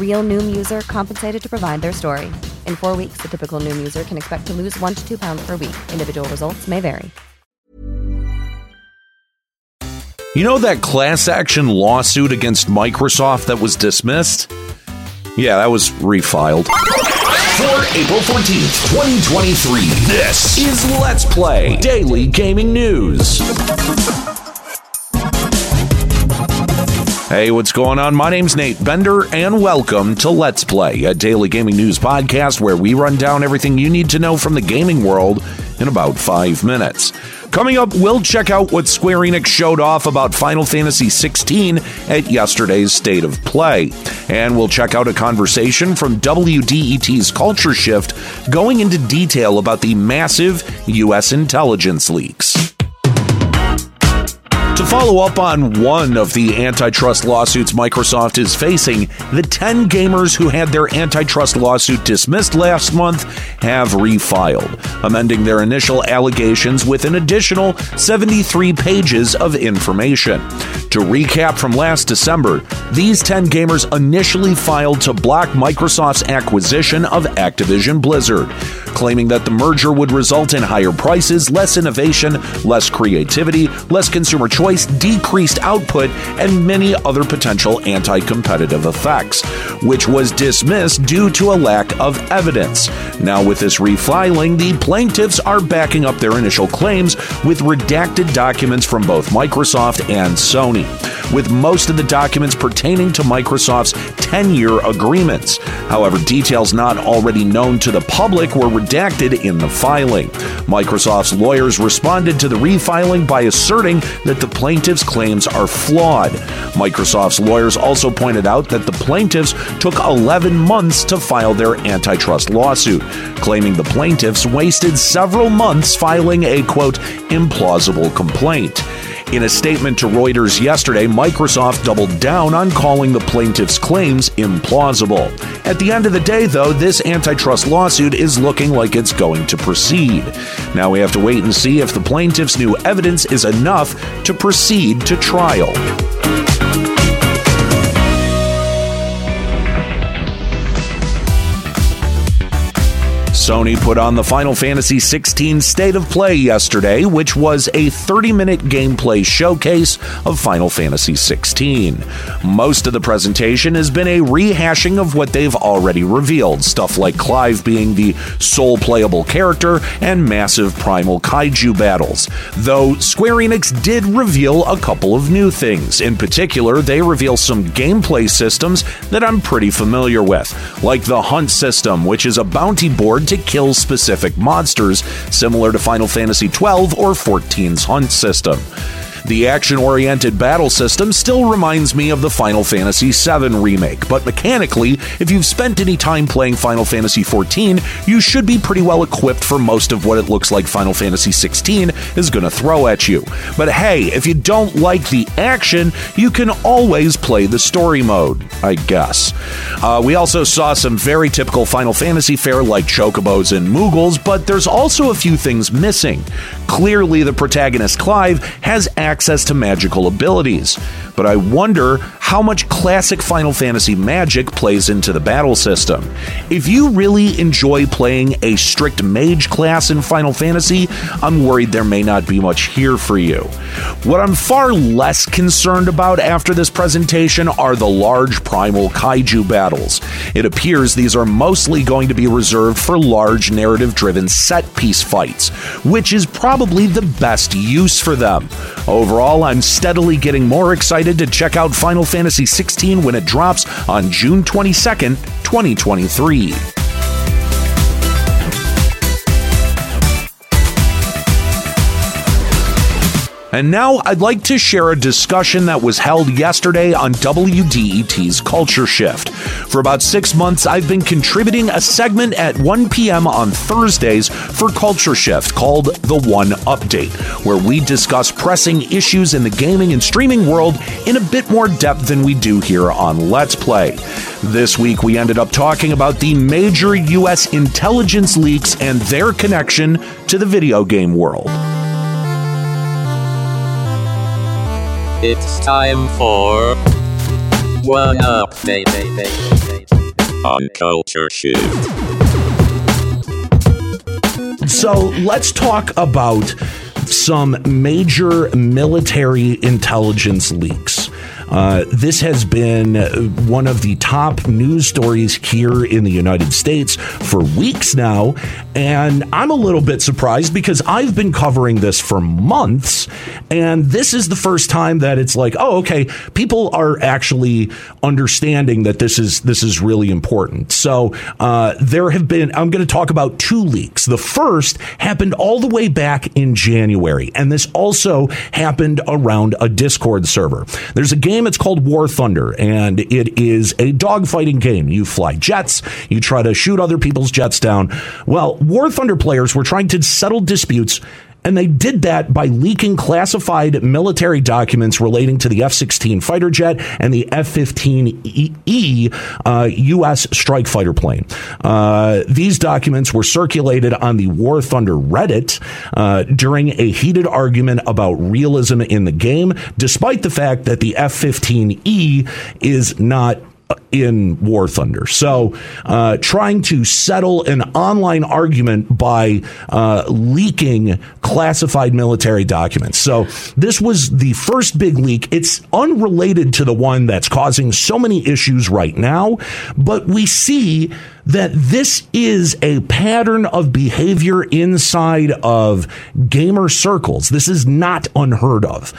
Real Noom user compensated to provide their story. In four weeks, the typical Noom user can expect to lose one to two pounds per week. Individual results may vary. You know that class action lawsuit against Microsoft that was dismissed? Yeah, that was refiled. For April 14th, 2023, this Is Let's Play Daily Gaming News. Hey, what's going on? My name's Nate Bender, and welcome to Let's Play, a daily gaming news podcast where we run down everything you need to know from the gaming world in about five minutes. Coming up, we'll check out what Square Enix showed off about Final Fantasy XVI at yesterday's State of Play. And we'll check out a conversation from WDET's Culture Shift going into detail about the massive U.S. intelligence leaks. To follow up on one of the antitrust lawsuits Microsoft is facing, the 10 gamers who had their antitrust lawsuit dismissed last month have refiled, amending their initial allegations with an additional 73 pages of information. To recap from last December, these 10 gamers initially filed to block Microsoft's acquisition of Activision Blizzard, claiming that the merger would result in higher prices, less innovation, less creativity, less consumer choice, decreased output, and many other potential anti competitive effects, which was dismissed due to a lack of evidence. Now, with this refiling, the plaintiffs are backing up their initial claims with redacted documents from both Microsoft and Sony, with most of the documents pertaining to Microsoft's 10 year agreements. However, details not already known to the public were redacted in the filing. Microsoft's lawyers responded to the refiling by asserting that the plaintiffs' claims are flawed. Microsoft's lawyers also pointed out that the plaintiffs took 11 months to file their antitrust lawsuit, claiming the plaintiffs wasted several months filing a quote, implausible complaint. In a statement to Reuters yesterday, Microsoft doubled down on calling the plaintiffs' claims implausible. At the end of the day, though, this antitrust lawsuit is looking like it's going to proceed. Now we have to wait and see if the plaintiffs' new evidence is enough to proceed to trial. Sony put on the Final Fantasy XVI State of Play yesterday, which was a 30 minute gameplay showcase of Final Fantasy XVI. Most of the presentation has been a rehashing of what they've already revealed, stuff like Clive being the sole playable character and massive primal kaiju battles. Though Square Enix did reveal a couple of new things. In particular, they reveal some gameplay systems that I'm pretty familiar with, like the Hunt system, which is a bounty board to kill specific monsters, similar to Final Fantasy XII or XIV's hunt system. The action oriented battle system still reminds me of the Final Fantasy VII remake, but mechanically, if you've spent any time playing Final Fantasy XIV, you should be pretty well equipped for most of what it looks like Final Fantasy XVI is going to throw at you. But hey, if you don't like the action, you can always play the story mode, I guess. Uh, we also saw some very typical Final Fantasy fare like chocobos and moogles, but there's also a few things missing. Clearly, the protagonist Clive has access to magical abilities, but I wonder how much classic Final Fantasy magic plays into the battle system. If you really enjoy playing a strict mage class in Final Fantasy, I'm worried there may not be much here for you. What I'm far less concerned about after this presentation are the large primal kaiju battles. It appears these are mostly going to be reserved for large narrative driven set piece fights, which is probably the best use for them. Overall, I'm steadily getting more excited to check out Final Fantasy XVI when it drops on June 22nd, 2023. And now I'd like to share a discussion that was held yesterday on WDET's Culture Shift. For about six months, I've been contributing a segment at 1 p.m. on Thursdays for Culture Shift called The One Update, where we discuss pressing issues in the gaming and streaming world in a bit more depth than we do here on Let's Play. This week, we ended up talking about the major U.S. intelligence leaks and their connection to the video game world. It's time for One Up Update on Culture Shift. So let's talk about some major military intelligence leaks. Uh, this has been one of the top news stories here in the United States for weeks now. And I'm a little bit surprised because I've been covering this for months. And this is the first time that it's like, oh, okay, people are actually understanding that this is this is really important. So uh, there have been, I'm going to talk about two leaks. The first happened all the way back in January. And this also happened around a Discord server. There's a game game. It's called War Thunder, and it is a dogfighting game. You fly jets, you try to shoot other people's jets down. Well, War Thunder players were trying to settle disputes and they did that by leaking classified military documents relating to the F 16 fighter jet and the F 15E uh, U.S. strike fighter plane. Uh, these documents were circulated on the War Thunder Reddit uh, during a heated argument about realism in the game, despite the fact that the F 15E is not in War Thunder. So, uh, trying to settle an online argument by uh, leaking classified military documents. So, this was the first big leak. It's unrelated to the one that's causing so many issues right now, but we see that this is a pattern of behavior inside of gamer circles. This is not unheard of.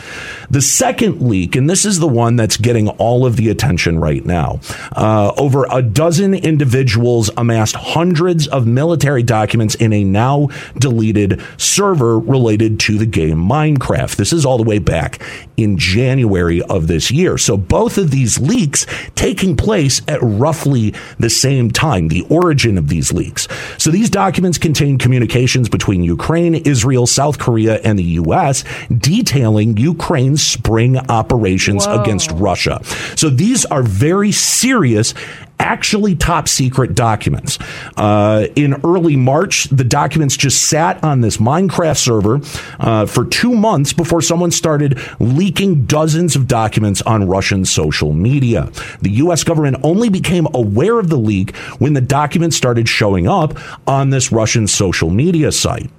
The second leak, and this is the one that's getting all of the attention right now, uh, over a dozen individuals amassed hundreds of military documents in a now deleted server related to the game Minecraft. This is all the way back in January of this year. So both of these leaks taking place at roughly the same time. The origin of these leaks. So these documents contain communications between Ukraine, Israel, South Korea, and the U.S. detailing Ukraine's spring operations Whoa. against Russia. So these are very serious actually top secret documents. Uh, in early March, the documents just sat on this Minecraft server uh, for two months before someone started leaking dozens of documents on Russian social media. The U.S. government only became aware of the leak when the documents started showing up on this Russian social media site.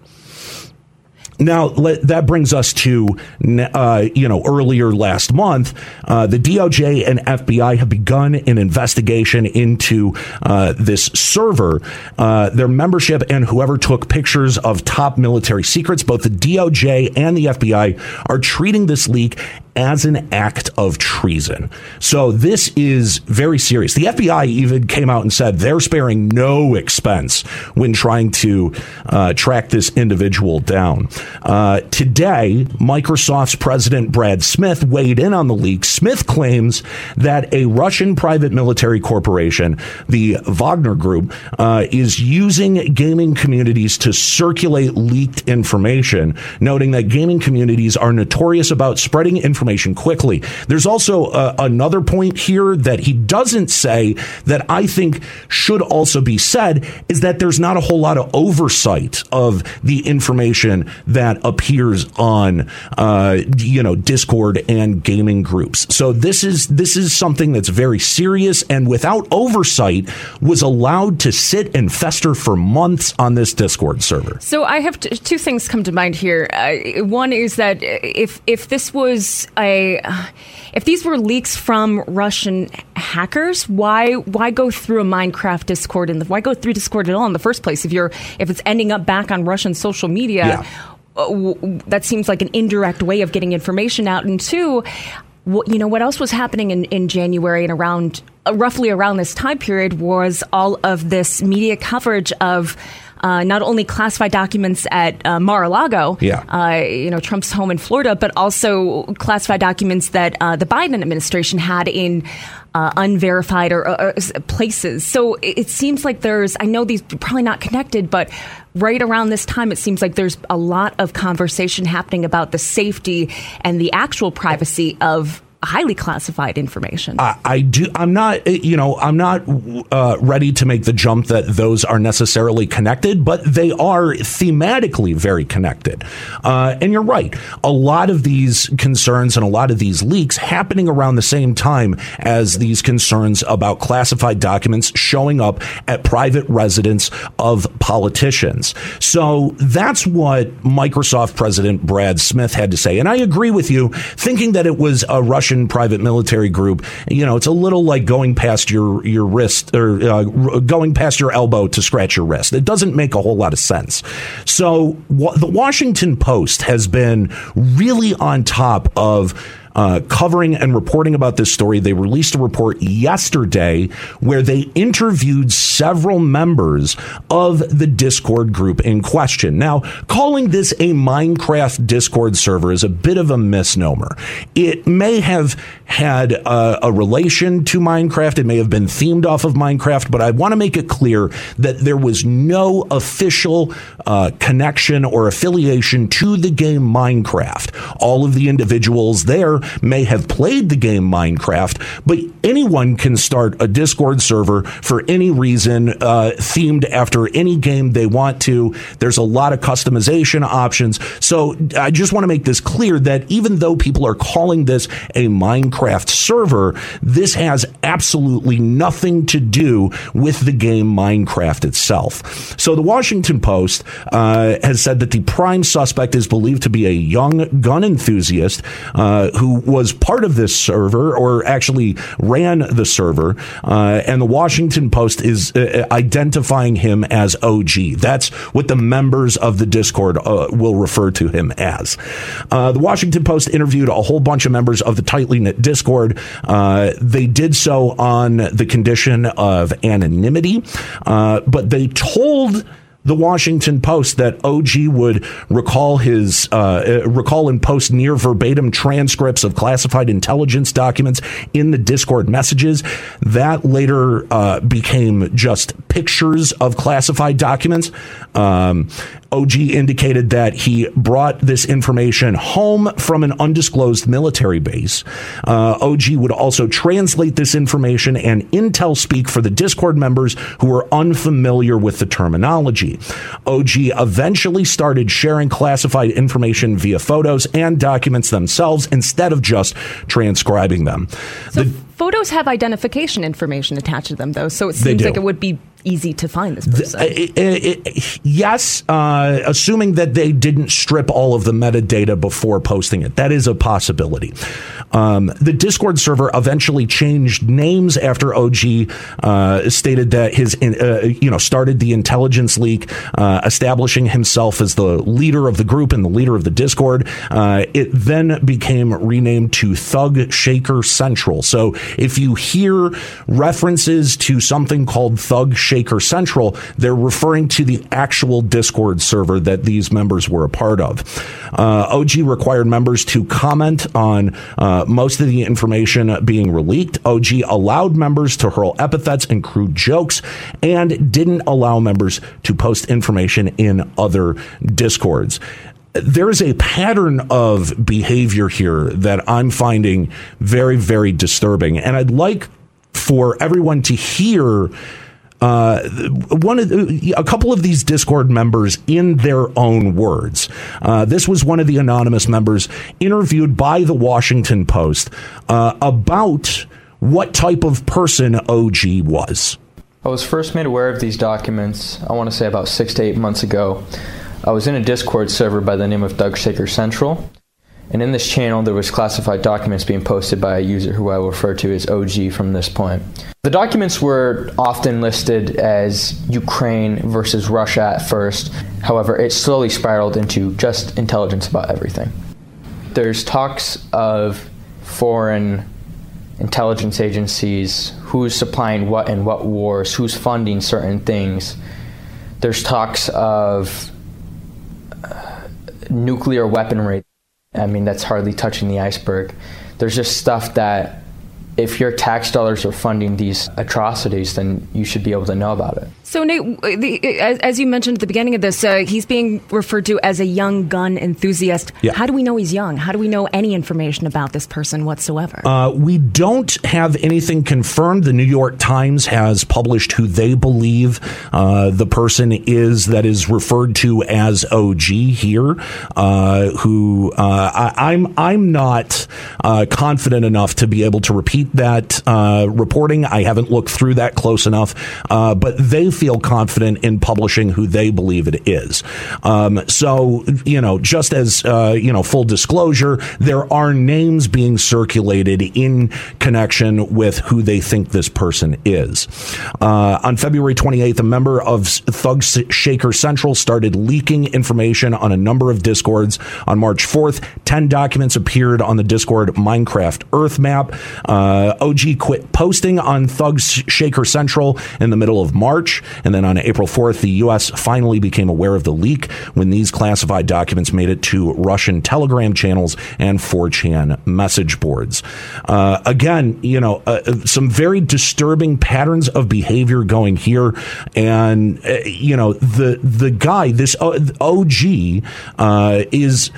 Now let, that brings us to uh, you know earlier last month, uh, the DOJ and FBI have begun an investigation into uh, this server, uh, their membership, and whoever took pictures of top military secrets. Both the DOJ and the FBI are treating this leak as an act of treason. So this is very serious. The FBI even came out and said they're sparing no expense when trying to uh, track this individual down. Uh, today, Microsoft's president Brad Smith weighed in on the leak. Smith claims that a Russian private military corporation, the Wagner Group, uh, is using gaming communities to circulate leaked information, noting that gaming communities are notorious about spreading information quickly. There's also uh, another point here that he doesn't say that I think should also be said is that there's not a whole lot of oversight of the information that appears on, uh, you know, Discord and gaming groups. So this is this is something that's very serious and without oversight was allowed to sit and fester for months on this Discord server. So I have t- two things come to mind here. Uh, one is that if if this was a if these were leaks from Russian hackers, why why go through a Minecraft Discord and why go through Discord at all in the first place? If you're if it's ending up back on Russian social media, Yeah. uh, w- that seems like an indirect way of getting information out. And two, what, you know what else was happening in, in January and around roughly around this time period was all of this media coverage of. Uh, not only classified documents at uh, Mar-a-Lago, Yeah. uh, you know Trump's home in Florida, but also classified documents that uh, the Biden administration had in uh, unverified or, or, places. So it, it seems like there's. I know these probably not connected, but right around this time, it seems like there's a lot of conversation happening about the safety and the actual privacy of highly classified information. I, I do. I'm not. You know, I'm not uh, ready to make the jump that those are necessarily connected, but they are thematically very connected. Uh, and you're right. A lot of these concerns and a lot of these leaks happening around the same time as these concerns about classified documents showing up at private residence of politicians. So that's what Microsoft President Brad Smith had to say. And I agree with you, thinking that it was a Russian private military group. You know, it's a little like going past your your wrist or uh, going past your elbow to scratch your wrist. It doesn't make a whole lot of sense. So the Washington Post has been really on top of uh, covering and reporting about this story. They released a report yesterday where they interviewed several members of the Discord group in question. Now, calling this a Minecraft Discord server is a bit of a misnomer. It may have had a, a relation to Minecraft, it may have been themed off of Minecraft, but I want to make it clear that there was no official uh, connection or affiliation to the game Minecraft. All of the individuals there may have played the game Minecraft, but anyone can start a Discord server for any reason, uh, themed after any game they want to. There's a lot of customization options. So I just want to make this clear that even though people are calling this a Minecraft server, this has absolutely nothing to do with the game Minecraft itself. So the Washington Post uh, has said that the prime suspect is believed to be a young gun enthusiast uh, who was part of this server or actually ran the server. Uh, and the Washington Post is uh, identifying him as OG. That's what the members of the Discord uh, will refer to him as. Uh, the Washington Post interviewed a whole bunch of members of the tightly knit Discord. Uh, they did so on the condition of anonymity, uh, but they told the Washington Post that OG would recall his uh, uh, recall and post near verbatim transcripts of classified intelligence documents in the Discord messages. That later uh, became just pictures of classified documents. Um, OG indicated that he brought this information home from an undisclosed military base. Uh, OG would also translate this information and intel speak for the Discord members who were unfamiliar with the terminology. OG eventually started sharing classified information via photos and documents themselves instead of just transcribing them. So The- photos have identification information attached to them, though. So it seems like it would be easy to find this person. The, it, it, yes, uh, assuming that they didn't strip all of the metadata before posting it. That is a possibility. Um, the Discord server eventually changed names after OG uh, stated that his, uh, you know, started the intelligence leak, uh, establishing himself as the leader of the group and the leader of the Discord. Uh, it then became renamed to Thug Shaker Central. So if you hear references to something called Thug Shaker Central, they're referring to the actual Discord server that these members were a part of. Uh, OG required members to comment on uh, most of the information being leaked. OG allowed members to hurl epithets and crude jokes and didn't allow members to post information in other discords there is a pattern of behavior here that I'm finding very, very disturbing. And I'd like for everyone to hear uh, one of the, a couple of these Discord members in their own words. Uh, this was one of the anonymous members interviewed by the Washington Post uh, about what type of person OG was. I was first made aware of these documents, I want to say about six to eight months ago. I was in a Discord server by the name of Thug Shaker Central. And in this channel, there was classified documents being posted by a user who I will refer to as OG from this point. The documents were often listed as Ukraine versus Russia at first. However, it slowly spiraled into just intelligence about everything. There's talks of foreign intelligence agencies, who's supplying what in what wars, who's funding certain things. There's talks of uh, nuclear weaponry. I mean, that's hardly touching the iceberg. There's just stuff that if your tax dollars are funding these atrocities, then you should be able to know about it. So, Nate, the, as, you mentioned at the beginning of this, uh, he's being referred to as a young gun enthusiast. Yeah. How do we know he's young? How do we know any information about this person whatsoever? Uh, we don't have anything confirmed. The New York Times has published who they believe uh, the person is that is referred to as OG here. Uh, who uh, I, am I'm, I'm not uh, confident enough to be able to repeat that reporting. I haven't looked through that close enough, but they feel confident in publishing who they believe it is. Um, so, you know, just as, uh, you know, full disclosure, there are names being circulated in connection with who they think this person is. Uh, on February 28th, a member of Thug Shaker Central started leaking information on a number of discords. On March 4th, 10 documents appeared on the Discord Minecraft Earth map. Uh, OG quit posting on Thug Shaker Central in the middle of March. And then on April 4th, the U.S. finally became aware of the leak when these classified documents made it to Russian Telegram channels and 4chan message boards. Uh, again, you know, uh, some very disturbing patterns of behavior going here. And, uh, you know, the, the guy, this OG, uh, is,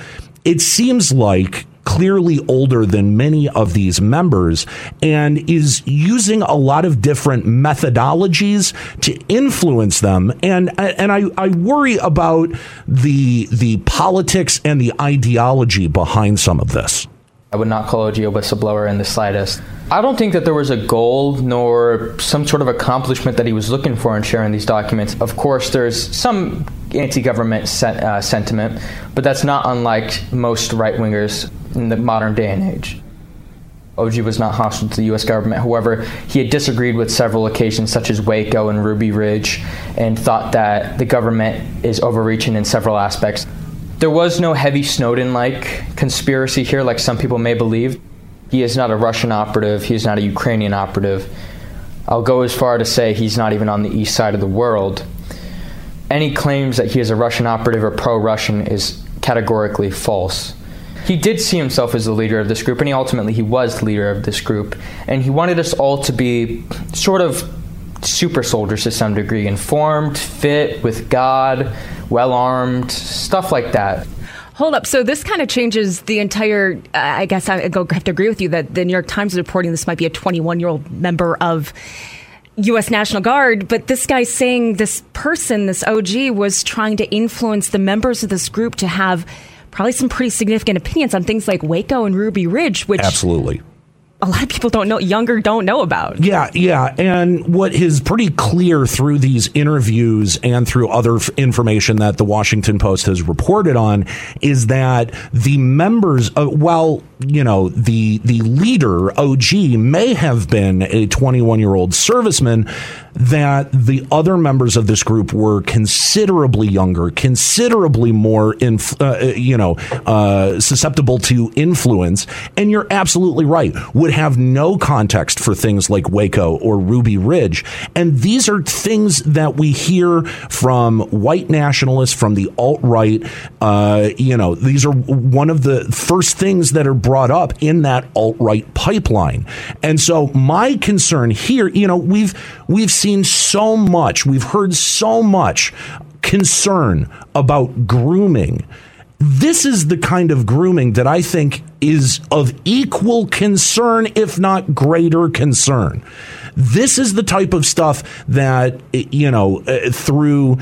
it seems like clearly older than many of these members and is using a lot of different methodologies to influence them. And and I, I worry about the the politics and the ideology behind some of this. I would not call OG a whistleblower in the slightest. I don't think that there was a goal nor some sort of accomplishment that he was looking for in sharing these documents. Of course, there's some anti government se- uh, sentiment, but that's not unlike most right wingers in the modern day and age. OG was not hostile to the U.S. government. However, he had disagreed with several occasions, such as Waco and Ruby Ridge, and thought that the government is overreaching in several aspects. There was no heavy Snowden like conspiracy here, like some people may believe. He is not a Russian operative, he is not a Ukrainian operative. I'll go as far to say he's not even on the east side of the world. Any claims that he is a Russian operative or pro Russian is categorically false. He did see himself as the leader of this group, and he ultimately he was the leader of this group, and he wanted us all to be sort of super soldiers to some degree, informed, fit with God, well armed, stuff like that. Hold up. So this kind of changes the entire. Uh, I guess I go have to agree with you that the New York Times is reporting this might be a 21 year old member of U.S. National Guard, but this guy's saying this person, this OG, was trying to influence the members of this group to have probably some pretty significant opinions on things like Waco and Ruby Ridge, which absolutely a lot of people don't know, younger don't know about. Yeah, yeah. And what is pretty clear through these interviews and through other f- information that the Washington Post has reported on is that the members, while you know the the leader OG may have been a 21 year old serviceman, that the other members of this group were considerably younger, considerably more, inf- uh, you know, uh, susceptible to influence. And you're absolutely right. Would have no context for things like Waco or Ruby Ridge. And these are things that we hear from white nationalists, from the alt right. Uh, you know, these are one of the first things that are brought up in that alt right pipeline. And so my concern here, you know, we've we've seen so much, we've heard so much concern about grooming. This is the kind of grooming that I think is of equal concern, if not greater concern. This is the type of stuff that, you know, uh, through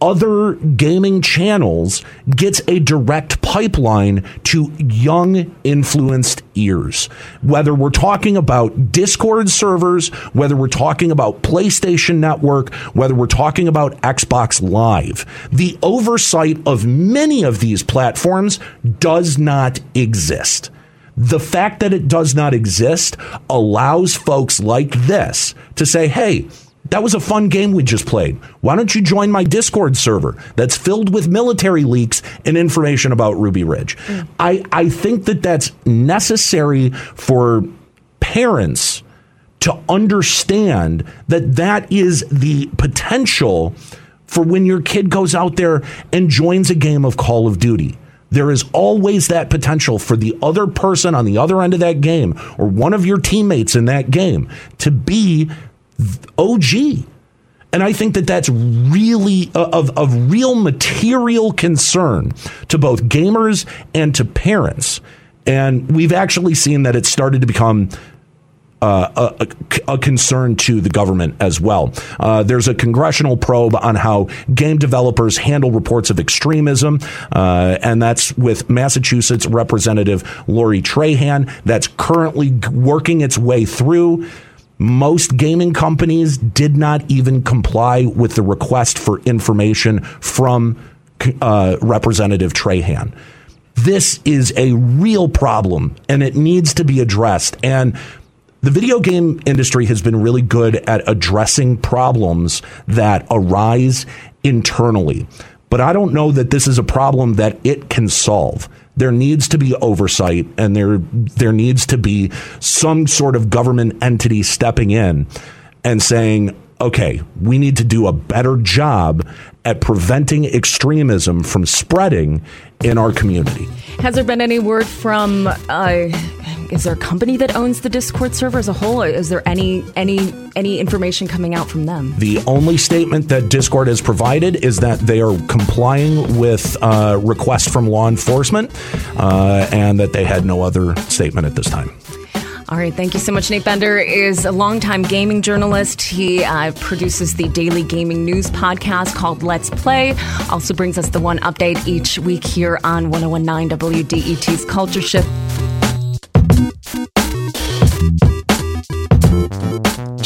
other gaming channels gets a direct pipeline to young influenced ears. Whether we're talking about Discord servers, whether we're talking about PlayStation Network, whether we're talking about Xbox Live, the oversight of many of these platforms does not exist. The fact that it does not exist allows folks like this to say, hey, that was a fun game we just played. Why don't you join my Discord server that's filled with military leaks and information about Ruby Ridge? Mm. I, I think that that's necessary for parents to understand that that is the potential for when your kid goes out there and joins a game of Call of Duty. There is always that potential for the other person on the other end of that game or one of your teammates in that game to be OG. And I think that that's really of, of real material concern to both gamers and to parents. And we've actually seen that it's started to become uh, a, a, concern to the government as well. Uh, there's a congressional probe on how game developers handle reports of extremism, uh, and that's with Massachusetts Representative Lori Trahan. That's currently working its way through. Most gaming companies did not even comply with the request for information from uh, Representative Trahan. This is a real problem and it needs to be addressed. And the video game industry has been really good at addressing problems that arise internally. But I don't know that this is a problem that it can solve there needs to be oversight and there there needs to be some sort of government entity stepping in and saying okay, we need to do a better job at preventing extremism from spreading in our community. Has there been any word from? Uh, is there a company that owns the Discord server as a whole? Is there any any any information coming out from them? The only statement that Discord has provided is that they are complying with uh, requests from law enforcement, uh, and that they had no other statement at this time. All right, thank you so much. Nate Bender is a longtime gaming journalist. He uh, produces the daily gaming news podcast called Let's Play. Also brings us the one update each week here on 1019 WDET's Culture Shift.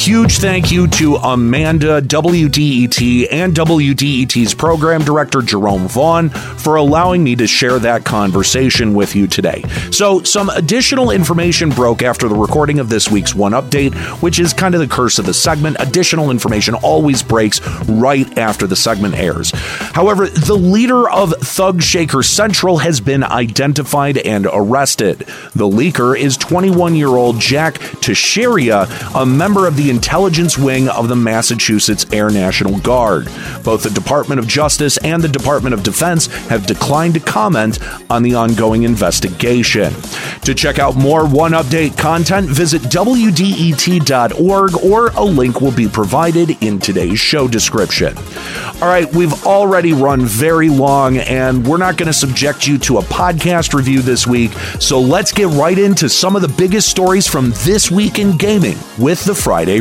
Huge thank you to Amanda, WDET, and WDET's program director, Jerome Vaughn, for allowing me to share that conversation with you today. So, some additional information broke after the recording of this week's 1UpDate, which is kind of the curse of the segment. Additional information always breaks right after the segment airs. However, the leader of Thug Shaker Central has been identified and arrested. The leaker is 21 year old Jack Teixeira, a member of the intelligence wing of the Massachusetts Air National Guard. Both the Department of Justice and the Department of Defense have declined to comment on the ongoing investigation. To check out more 1UpDate content, visit WDET.org or a link will be provided in today's show description. All right, we've already run very long and we're not going to subject you to a podcast review this week, so let's get right into some of the biggest stories from this week in gaming with the Friday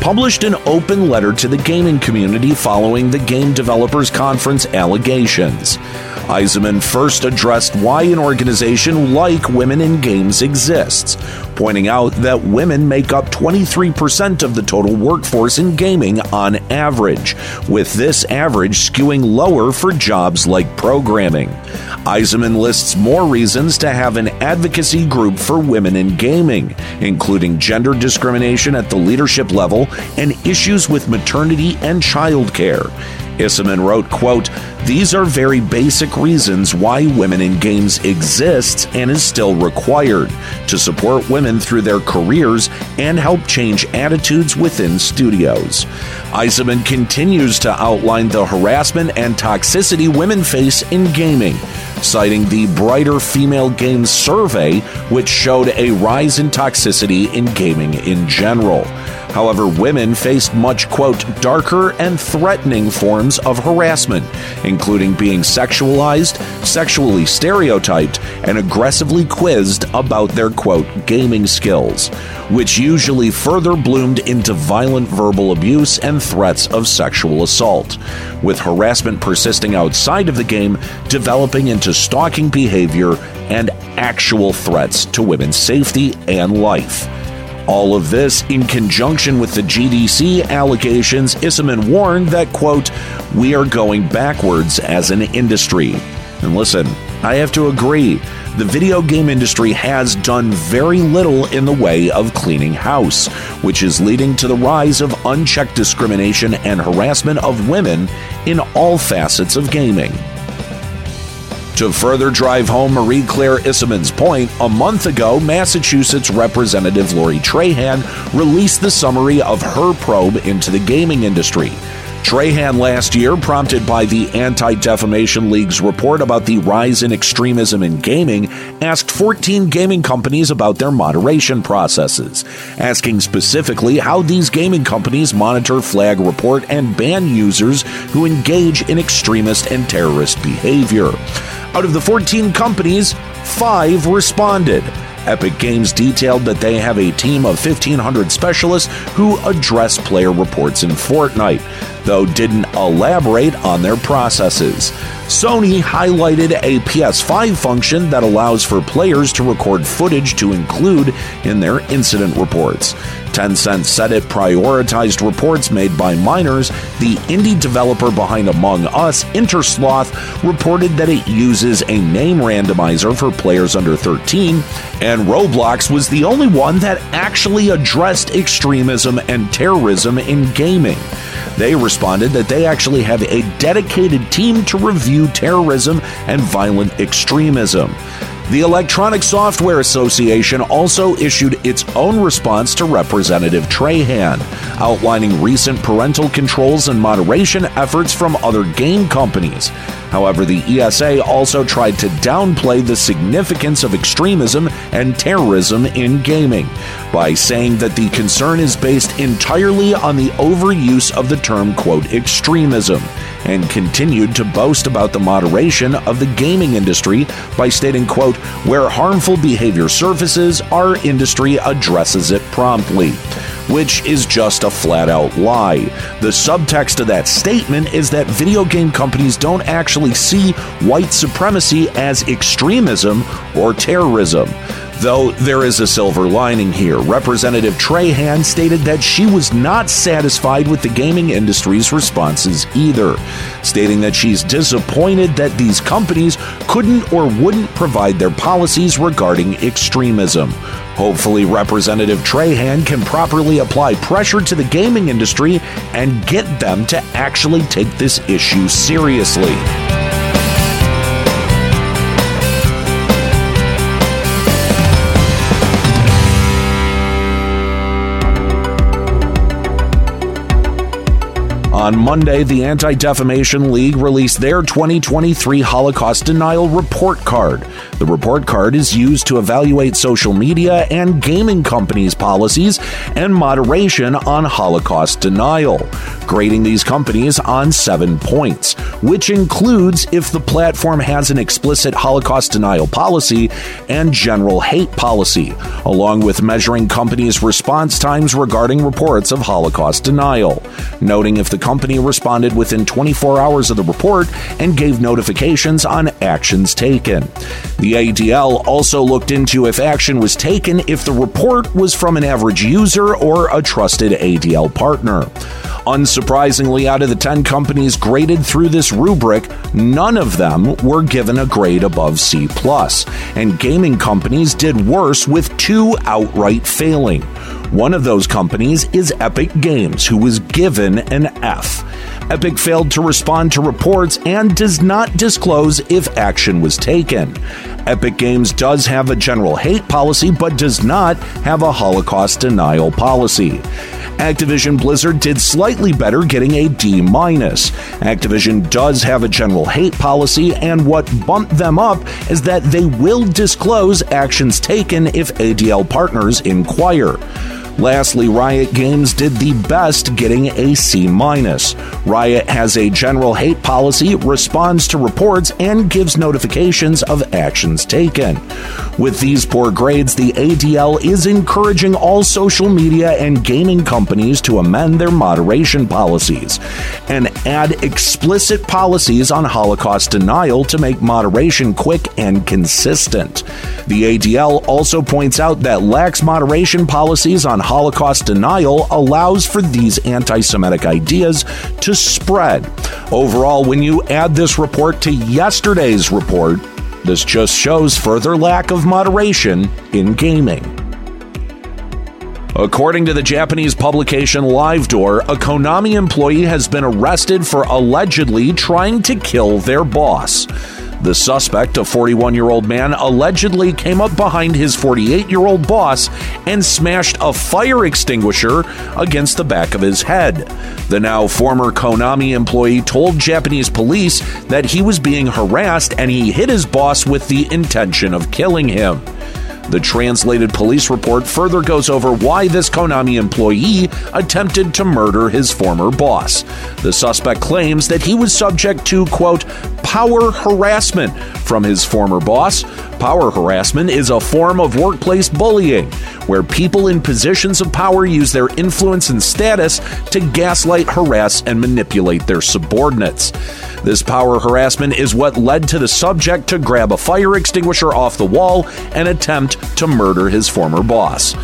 published an open letter to the gaming community following the Game Developers Conference allegations. Isaaman first addressed why an organization like Women in Games exists, pointing out that women make up 23% of the total workforce in gaming on average, with this average skewing lower for jobs like programming. Isaaman lists more reasons to have an advocacy group for women in gaming, including gender discrimination at the leadership level and issues with maternity and childcare. Isaaman wrote, quote, These are very basic reasons why women in games exists and is still required to support women through their careers and help change attitudes within studios. Isaaman continues to outline the harassment and toxicity women face in gaming, citing the Bryter Female Games Survey, which showed a rise in toxicity in gaming in general. However, women faced much, quote, darker and threatening forms of harassment, including being sexualized, sexually stereotyped, and aggressively quizzed about their, quote, gaming skills, which usually further bloomed into violent verbal abuse and threats of sexual assault, with harassment persisting outside of the game, developing into stalking behavior and actual threats to women's safety and life. All of this in conjunction with the GDC allegations, Isaaman warned that, quote, we are going backwards as an industry. And listen, I have to agree. The video game industry has done very little in the way of cleaning house, which is leading to the rise of unchecked discrimination and harassment of women in all facets of gaming. To further drive home Marie Claire Isaaman's point, a month ago, Massachusetts Representative Lori Trahan released the summary of her probe into the gaming industry. Trahan last year, prompted by the Anti Defamation League's report about the rise in extremism in gaming, asked 14 gaming companies about their moderation processes, asking specifically how these gaming companies monitor, flag, report, and ban users who engage in extremist and terrorist behavior. Out of the 14 companies, five responded. Epic Games detailed that they have a team of 1,500 specialists who address player reports in Fortnite, though didn't elaborate on their processes. Sony highlighted a PS5 function that allows for players to record footage to include in their incident reports. Tencent said it prioritized reports made by minors. The indie developer behind Among Us, Innersloth, reported that it uses a name randomizer for players under 13, and Roblox was the only one that actually addressed extremism and terrorism in gaming. They responded that they actually have a dedicated team to review terrorism and violent extremism. The Electronic Software Association also issued its own response to Representative Trahan, outlining recent parental controls and moderation efforts from other game companies. However, the ESA also tried to downplay the significance of extremism and terrorism in gaming by saying that the concern is based entirely on the overuse of the term, quote, extremism, and continued to boast about the moderation of the gaming industry by stating, quote, where harmful behavior surfaces, our industry addresses it promptly which is just a flat out lie. The subtext of that statement is that video game companies don't actually see white supremacy as extremism or terrorism. Though there is a silver lining here, Representative Trahan stated that she was not satisfied with the gaming industry's responses either, stating that she's disappointed that these companies couldn't or wouldn't provide their policies regarding extremism. Hopefully, Representative Trahan can properly apply pressure to the gaming industry and get them to actually take this issue seriously. On Monday, the Anti Defamation League released their 2023 Holocaust Denial Report Card. The report card is used to evaluate social media and gaming companies' policies and moderation on Holocaust denial, grading these companies on seven points, which includes if the platform has an explicit Holocaust denial policy and general hate policy, along with measuring companies' response times regarding reports of Holocaust denial, noting if the company responded within 24 hours of the report and gave notifications on actions taken. The ADL also looked into if action was taken if the report was from an average user or a trusted ADL partner. Unsurprisingly, out of the 10 companies graded through this rubric, none of them were given a grade above C, and gaming companies did worse with two outright failing. One of those companies is Epic Games, who was given an F. Epic failed to respond to reports and does not disclose if action was taken. Epic Games does have a general hate policy but does not have a Holocaust denial policy. Activision Blizzard did slightly better, getting a D minus. Activision does have a general hate policy, and what bumped them up is that they will disclose actions taken if ADL partners inquire. Lastly, Riot Games did the best, getting a C minus. Riot has a general hate policy, responds to reports, and gives notifications of actions taken. With these poor grades, the ADL is encouraging all social media and gaming companies to amend their moderation policies and add explicit policies on Holocaust denial to make moderation quick and consistent. The ADL also points out that lax moderation policies on Holocaust denial allows for these anti Semitic ideas to spread. Overall, when you add this report to yesterday's report, this just shows further lack of moderation in gaming. According to the Japanese publication Livedoor, a Konami employee has been arrested for allegedly trying to kill their boss. The suspect, a 41 year old man, allegedly came up behind his 48 year old boss and smashed a fire extinguisher against the back of his head. The now former Konami employee told Japanese police that he was being harassed and he hit his boss with the intention of killing him. The translated police report further goes over why this Konami employee attempted to murder his former boss. The suspect claims that he was subject to, quote, power harassment from his former boss. Power harassment is a form of workplace bullying where people in positions of power use their influence and status to gaslight, harass, and manipulate their subordinates. This power harassment is what led to the subject to grab a fire extinguisher off the wall and attempt to murder his former boss.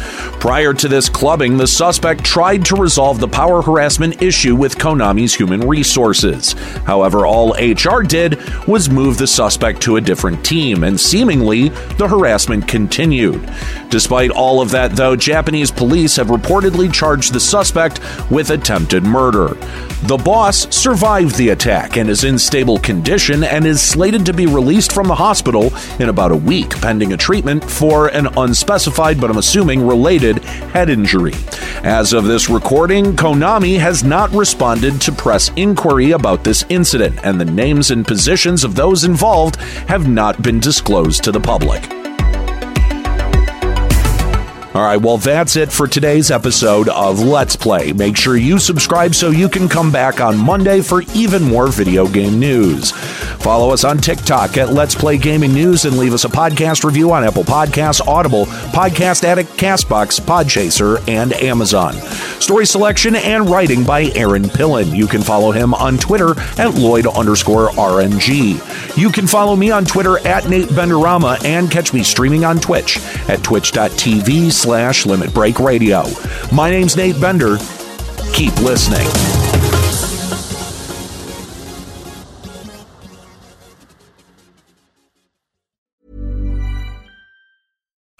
Prior to this clubbing, the suspect tried to resolve the power harassment issue with Konami's human resources. However, all HR did was move the suspect to a different team, and seemingly the harassment continued. Despite all of that, though, Japanese police have reportedly charged the suspect with attempted murder. The boss survived the attack and is in stable condition and is slated to be released from the hospital in about a week, pending a treatment for an unspecified but I'm assuming related head injury. As of this recording, Konami has not responded to press inquiry about this incident, and the names and positions of those involved have not been disclosed to the public. All right, well, that's it for today's episode of Let's Play. Make sure you subscribe so you can come back on Monday for even more video game news. Follow us on TikTok at Let's Play Gaming News and leave us a podcast review on Apple Podcasts, Audible, Podcast Addict, Castbox, Podchaser, and Amazon. Story selection and writing by Aaron Pillen. You can follow him on Twitter at Lloyd underscore RNG. You can follow me on Twitter at Nate Benderama and catch me streaming on Twitch at twitch.tv slash Limit Break Radio. My name's Nate Bender. Keep listening.